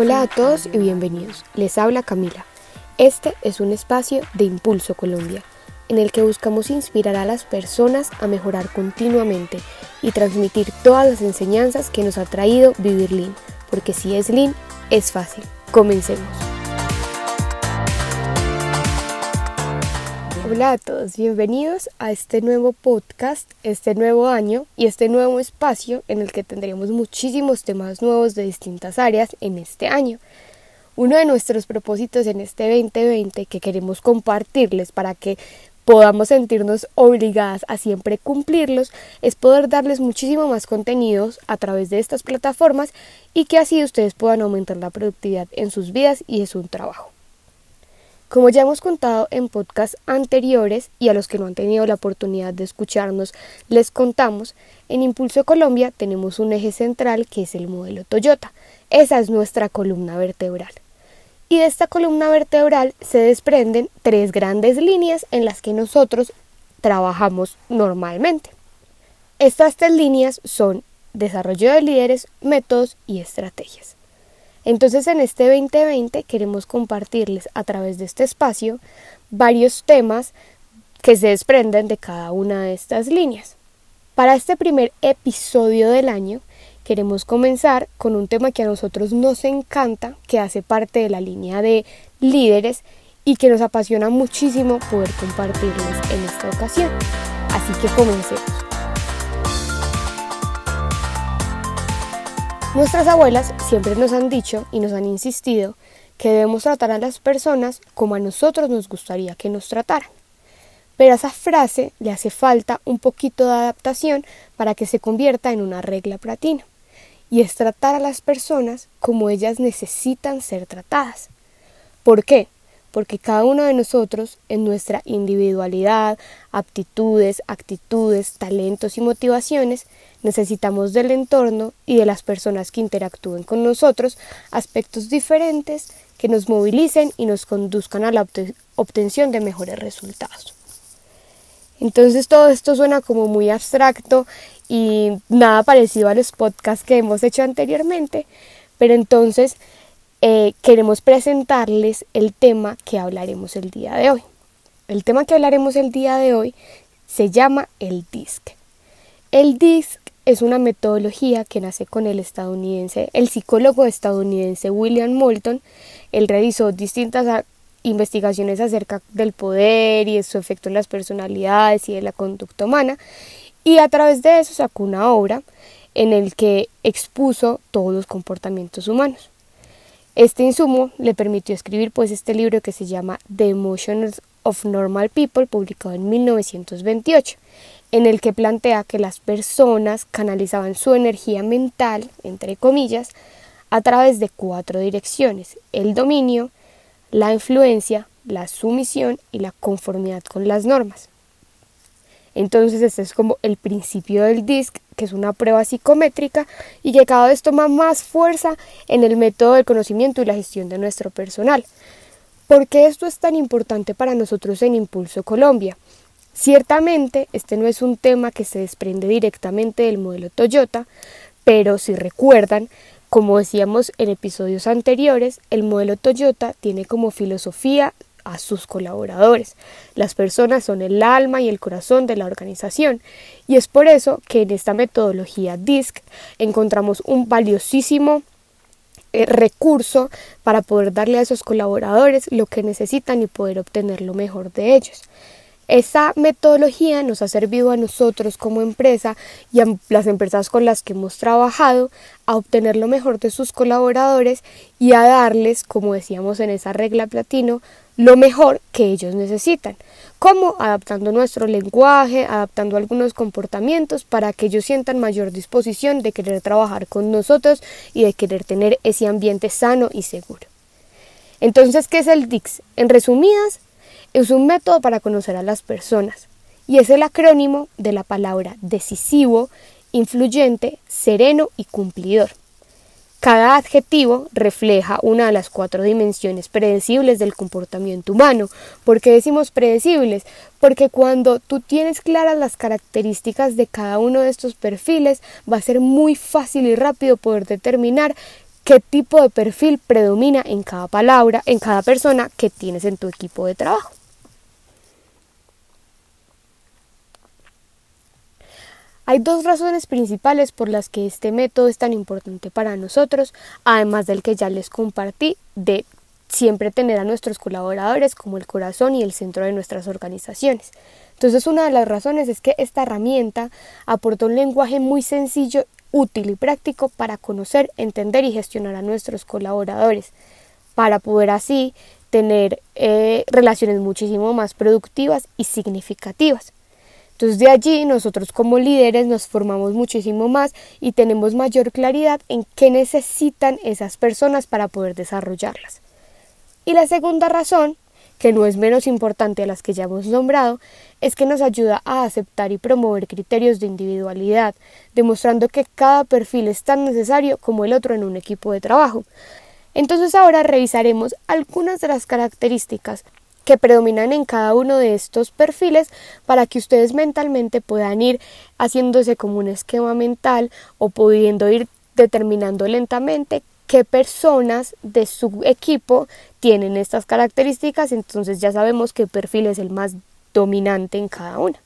Hola a todos y bienvenidos. Les habla Camila. Este es un espacio de Impulso Colombia, en el que buscamos inspirar a las personas a mejorar continuamente y transmitir todas las enseñanzas que nos ha traído vivir Lean, porque si es Lean, es fácil. Comencemos. Hola a todos, bienvenidos a este nuevo podcast, este nuevo año y este nuevo espacio en el que tendremos muchísimos temas nuevos de distintas áreas en este año. Uno de nuestros propósitos en este 2020 que queremos compartirles para que podamos sentirnos obligadas a siempre cumplirlos es poder darles muchísimo más contenidos a través de estas plataformas y que así ustedes puedan aumentar la productividad en sus vidas y en su trabajo. Como ya hemos contado en podcasts anteriores y a los que no han tenido la oportunidad de escucharnos, les contamos, en Impulso Colombia tenemos un eje central que es el modelo Toyota. Esa es nuestra columna vertebral. Y de esta columna vertebral se desprenden tres grandes líneas en las que nosotros trabajamos normalmente. Estas tres líneas son desarrollo de líderes, métodos y estrategias. Entonces en este 2020 queremos compartirles a través de este espacio varios temas que se desprenden de cada una de estas líneas. Para este primer episodio del año queremos comenzar con un tema que a nosotros nos encanta, que hace parte de la línea de líderes y que nos apasiona muchísimo poder compartirles en esta ocasión. Así que comencemos. Nuestras abuelas siempre nos han dicho y nos han insistido que debemos tratar a las personas como a nosotros nos gustaría que nos trataran. Pero a esa frase le hace falta un poquito de adaptación para que se convierta en una regla platina. Y es tratar a las personas como ellas necesitan ser tratadas. ¿Por qué? Porque cada uno de nosotros, en nuestra individualidad, aptitudes, actitudes, talentos y motivaciones, Necesitamos del entorno y de las personas que interactúen con nosotros aspectos diferentes que nos movilicen y nos conduzcan a la obtención de mejores resultados. Entonces todo esto suena como muy abstracto y nada parecido a los podcasts que hemos hecho anteriormente, pero entonces eh, queremos presentarles el tema que hablaremos el día de hoy. El tema que hablaremos el día de hoy se llama el DISC. El DISC es una metodología que nace con el estadounidense, el psicólogo estadounidense William Moulton. Él realizó distintas investigaciones acerca del poder y de su efecto en las personalidades y de la conducta humana y a través de eso sacó una obra en el que expuso todos los comportamientos humanos. Este insumo le permitió escribir pues este libro que se llama The Emotions of Normal People, publicado en 1928 en el que plantea que las personas canalizaban su energía mental, entre comillas, a través de cuatro direcciones, el dominio, la influencia, la sumisión y la conformidad con las normas. Entonces este es como el principio del DISC, que es una prueba psicométrica y que cada vez toma más fuerza en el método del conocimiento y la gestión de nuestro personal. ¿Por qué esto es tan importante para nosotros en Impulso Colombia? Ciertamente, este no es un tema que se desprende directamente del modelo Toyota, pero si recuerdan, como decíamos en episodios anteriores, el modelo Toyota tiene como filosofía a sus colaboradores. Las personas son el alma y el corazón de la organización y es por eso que en esta metodología DISC encontramos un valiosísimo eh, recurso para poder darle a esos colaboradores lo que necesitan y poder obtener lo mejor de ellos. Esa metodología nos ha servido a nosotros como empresa y a las empresas con las que hemos trabajado a obtener lo mejor de sus colaboradores y a darles, como decíamos en esa regla platino, lo mejor que ellos necesitan. como Adaptando nuestro lenguaje, adaptando algunos comportamientos para que ellos sientan mayor disposición de querer trabajar con nosotros y de querer tener ese ambiente sano y seguro. Entonces, ¿qué es el DIX? En resumidas, es un método para conocer a las personas y es el acrónimo de la palabra decisivo, influyente, sereno y cumplidor. Cada adjetivo refleja una de las cuatro dimensiones predecibles del comportamiento humano. ¿Por qué decimos predecibles? Porque cuando tú tienes claras las características de cada uno de estos perfiles, va a ser muy fácil y rápido poder determinar qué tipo de perfil predomina en cada palabra, en cada persona que tienes en tu equipo de trabajo. Hay dos razones principales por las que este método es tan importante para nosotros, además del que ya les compartí de siempre tener a nuestros colaboradores como el corazón y el centro de nuestras organizaciones. Entonces una de las razones es que esta herramienta aporta un lenguaje muy sencillo, útil y práctico para conocer, entender y gestionar a nuestros colaboradores, para poder así tener eh, relaciones muchísimo más productivas y significativas. Entonces de allí nosotros como líderes nos formamos muchísimo más y tenemos mayor claridad en qué necesitan esas personas para poder desarrollarlas. Y la segunda razón, que no es menos importante a las que ya hemos nombrado, es que nos ayuda a aceptar y promover criterios de individualidad, demostrando que cada perfil es tan necesario como el otro en un equipo de trabajo. Entonces ahora revisaremos algunas de las características que predominan en cada uno de estos perfiles para que ustedes mentalmente puedan ir haciéndose como un esquema mental o pudiendo ir determinando lentamente qué personas de su equipo tienen estas características, entonces ya sabemos qué perfil es el más dominante en cada una.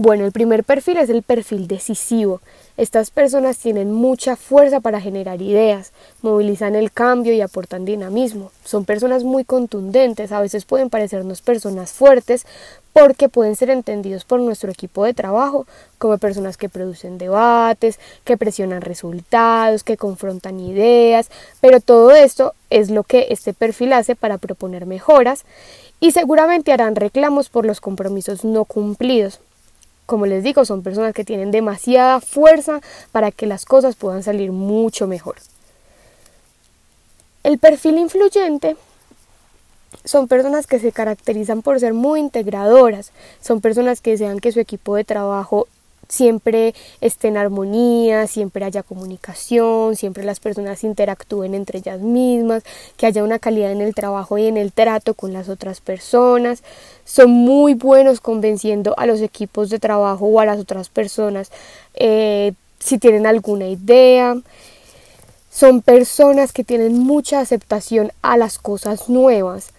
Bueno, el primer perfil es el perfil decisivo. Estas personas tienen mucha fuerza para generar ideas, movilizan el cambio y aportan dinamismo. Son personas muy contundentes, a veces pueden parecernos personas fuertes porque pueden ser entendidos por nuestro equipo de trabajo como personas que producen debates, que presionan resultados, que confrontan ideas, pero todo esto es lo que este perfil hace para proponer mejoras y seguramente harán reclamos por los compromisos no cumplidos como les digo, son personas que tienen demasiada fuerza para que las cosas puedan salir mucho mejor. El perfil influyente son personas que se caracterizan por ser muy integradoras, son personas que desean que su equipo de trabajo siempre esté en armonía, siempre haya comunicación, siempre las personas interactúen entre ellas mismas, que haya una calidad en el trabajo y en el trato con las otras personas. Son muy buenos convenciendo a los equipos de trabajo o a las otras personas eh, si tienen alguna idea. Son personas que tienen mucha aceptación a las cosas nuevas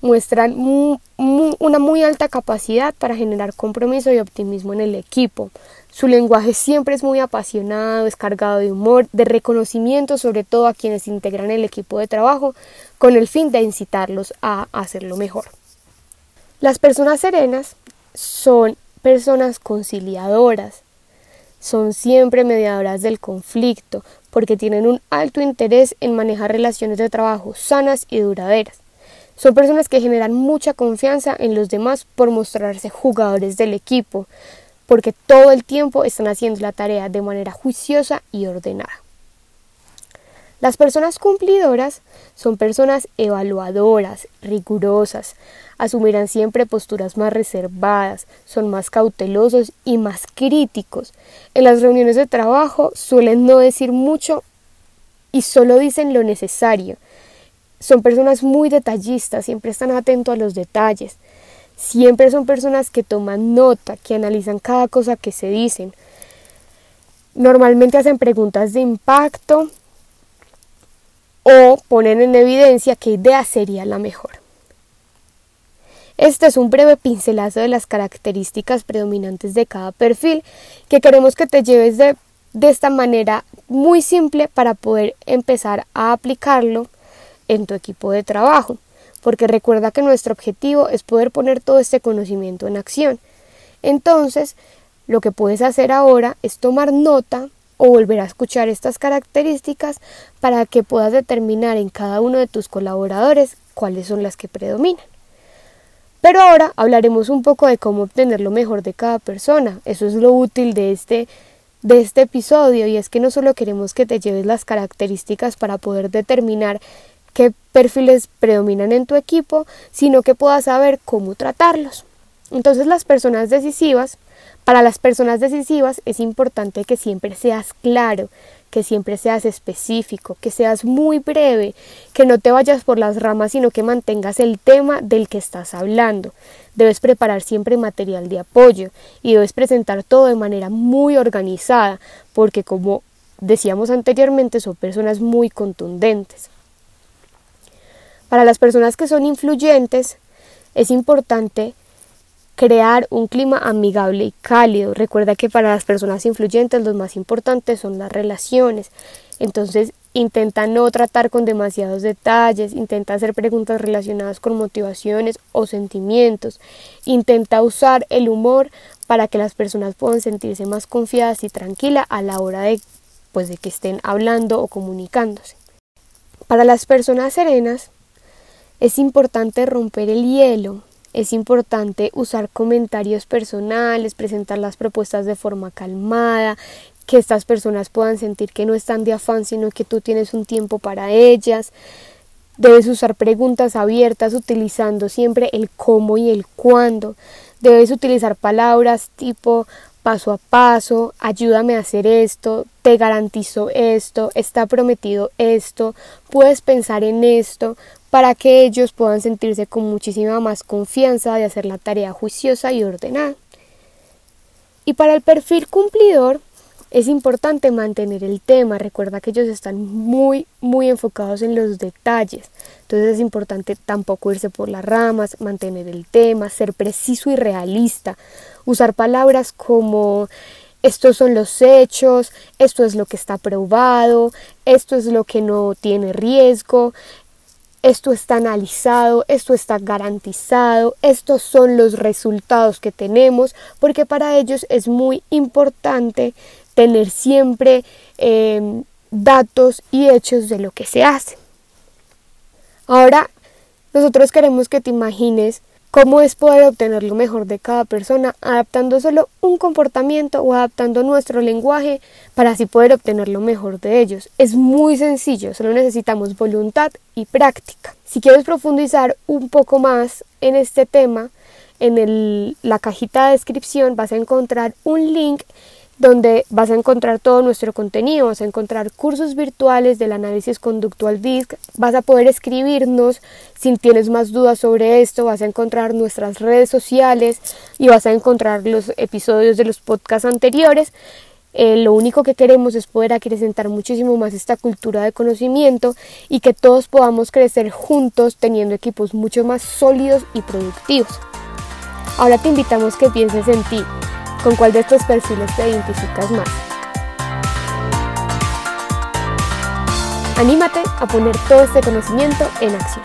muestran una muy alta capacidad para generar compromiso y optimismo en el equipo. Su lenguaje siempre es muy apasionado, es cargado de humor, de reconocimiento sobre todo a quienes integran el equipo de trabajo con el fin de incitarlos a hacerlo mejor. Las personas serenas son personas conciliadoras, son siempre mediadoras del conflicto porque tienen un alto interés en manejar relaciones de trabajo sanas y duraderas. Son personas que generan mucha confianza en los demás por mostrarse jugadores del equipo, porque todo el tiempo están haciendo la tarea de manera juiciosa y ordenada. Las personas cumplidoras son personas evaluadoras, rigurosas, asumirán siempre posturas más reservadas, son más cautelosos y más críticos. En las reuniones de trabajo suelen no decir mucho y solo dicen lo necesario, son personas muy detallistas, siempre están atentos a los detalles, siempre son personas que toman nota, que analizan cada cosa que se dicen. Normalmente hacen preguntas de impacto o ponen en evidencia qué idea sería la mejor. Este es un breve pincelazo de las características predominantes de cada perfil que queremos que te lleves de, de esta manera muy simple para poder empezar a aplicarlo en tu equipo de trabajo, porque recuerda que nuestro objetivo es poder poner todo este conocimiento en acción. Entonces, lo que puedes hacer ahora es tomar nota o volver a escuchar estas características para que puedas determinar en cada uno de tus colaboradores cuáles son las que predominan. Pero ahora hablaremos un poco de cómo obtener lo mejor de cada persona. Eso es lo útil de este de este episodio y es que no solo queremos que te lleves las características para poder determinar qué perfiles predominan en tu equipo, sino que puedas saber cómo tratarlos. Entonces las personas decisivas, para las personas decisivas es importante que siempre seas claro, que siempre seas específico, que seas muy breve, que no te vayas por las ramas, sino que mantengas el tema del que estás hablando. Debes preparar siempre material de apoyo y debes presentar todo de manera muy organizada, porque como decíamos anteriormente, son personas muy contundentes. Para las personas que son influyentes, es importante crear un clima amigable y cálido. Recuerda que para las personas influyentes los más importantes son las relaciones. Entonces intenta no tratar con demasiados detalles, intenta hacer preguntas relacionadas con motivaciones o sentimientos, intenta usar el humor para que las personas puedan sentirse más confiadas y tranquilas a la hora de, pues, de que estén hablando o comunicándose. Para las personas serenas es importante romper el hielo, es importante usar comentarios personales, presentar las propuestas de forma calmada, que estas personas puedan sentir que no están de afán, sino que tú tienes un tiempo para ellas. Debes usar preguntas abiertas utilizando siempre el cómo y el cuándo. Debes utilizar palabras tipo paso a paso, ayúdame a hacer esto, te garantizo esto, está prometido esto, puedes pensar en esto, para que ellos puedan sentirse con muchísima más confianza de hacer la tarea juiciosa y ordenada. Y para el perfil cumplidor, es importante mantener el tema, recuerda que ellos están muy, muy enfocados en los detalles, entonces es importante tampoco irse por las ramas, mantener el tema, ser preciso y realista, usar palabras como estos son los hechos, esto es lo que está probado, esto es lo que no tiene riesgo, esto está analizado, esto está garantizado, estos son los resultados que tenemos, porque para ellos es muy importante tener siempre em, datos y hechos de lo que se hace. Ahora, nosotros queremos que te imagines cómo es poder obtener lo mejor de cada persona adaptando solo un comportamiento o adaptando nuestro lenguaje para así poder obtener lo mejor de ellos. Es muy sencillo, solo necesitamos voluntad y práctica. Si quieres profundizar un poco más en este tema, en la cajita de descripción vas a encontrar un link donde vas a encontrar todo nuestro contenido, vas a encontrar cursos virtuales del análisis conductual DISC, vas a poder escribirnos si tienes más dudas sobre esto, vas a encontrar nuestras redes sociales y vas a encontrar los episodios de los podcasts anteriores. Eh, lo único que queremos es poder acrecentar muchísimo más esta cultura de conocimiento y que todos podamos crecer juntos teniendo equipos mucho más sólidos y productivos. Ahora te invitamos que pienses en ti, ¿Con cuál de estos perfiles te identificas más? Anímate a poner todo este conocimiento en acción.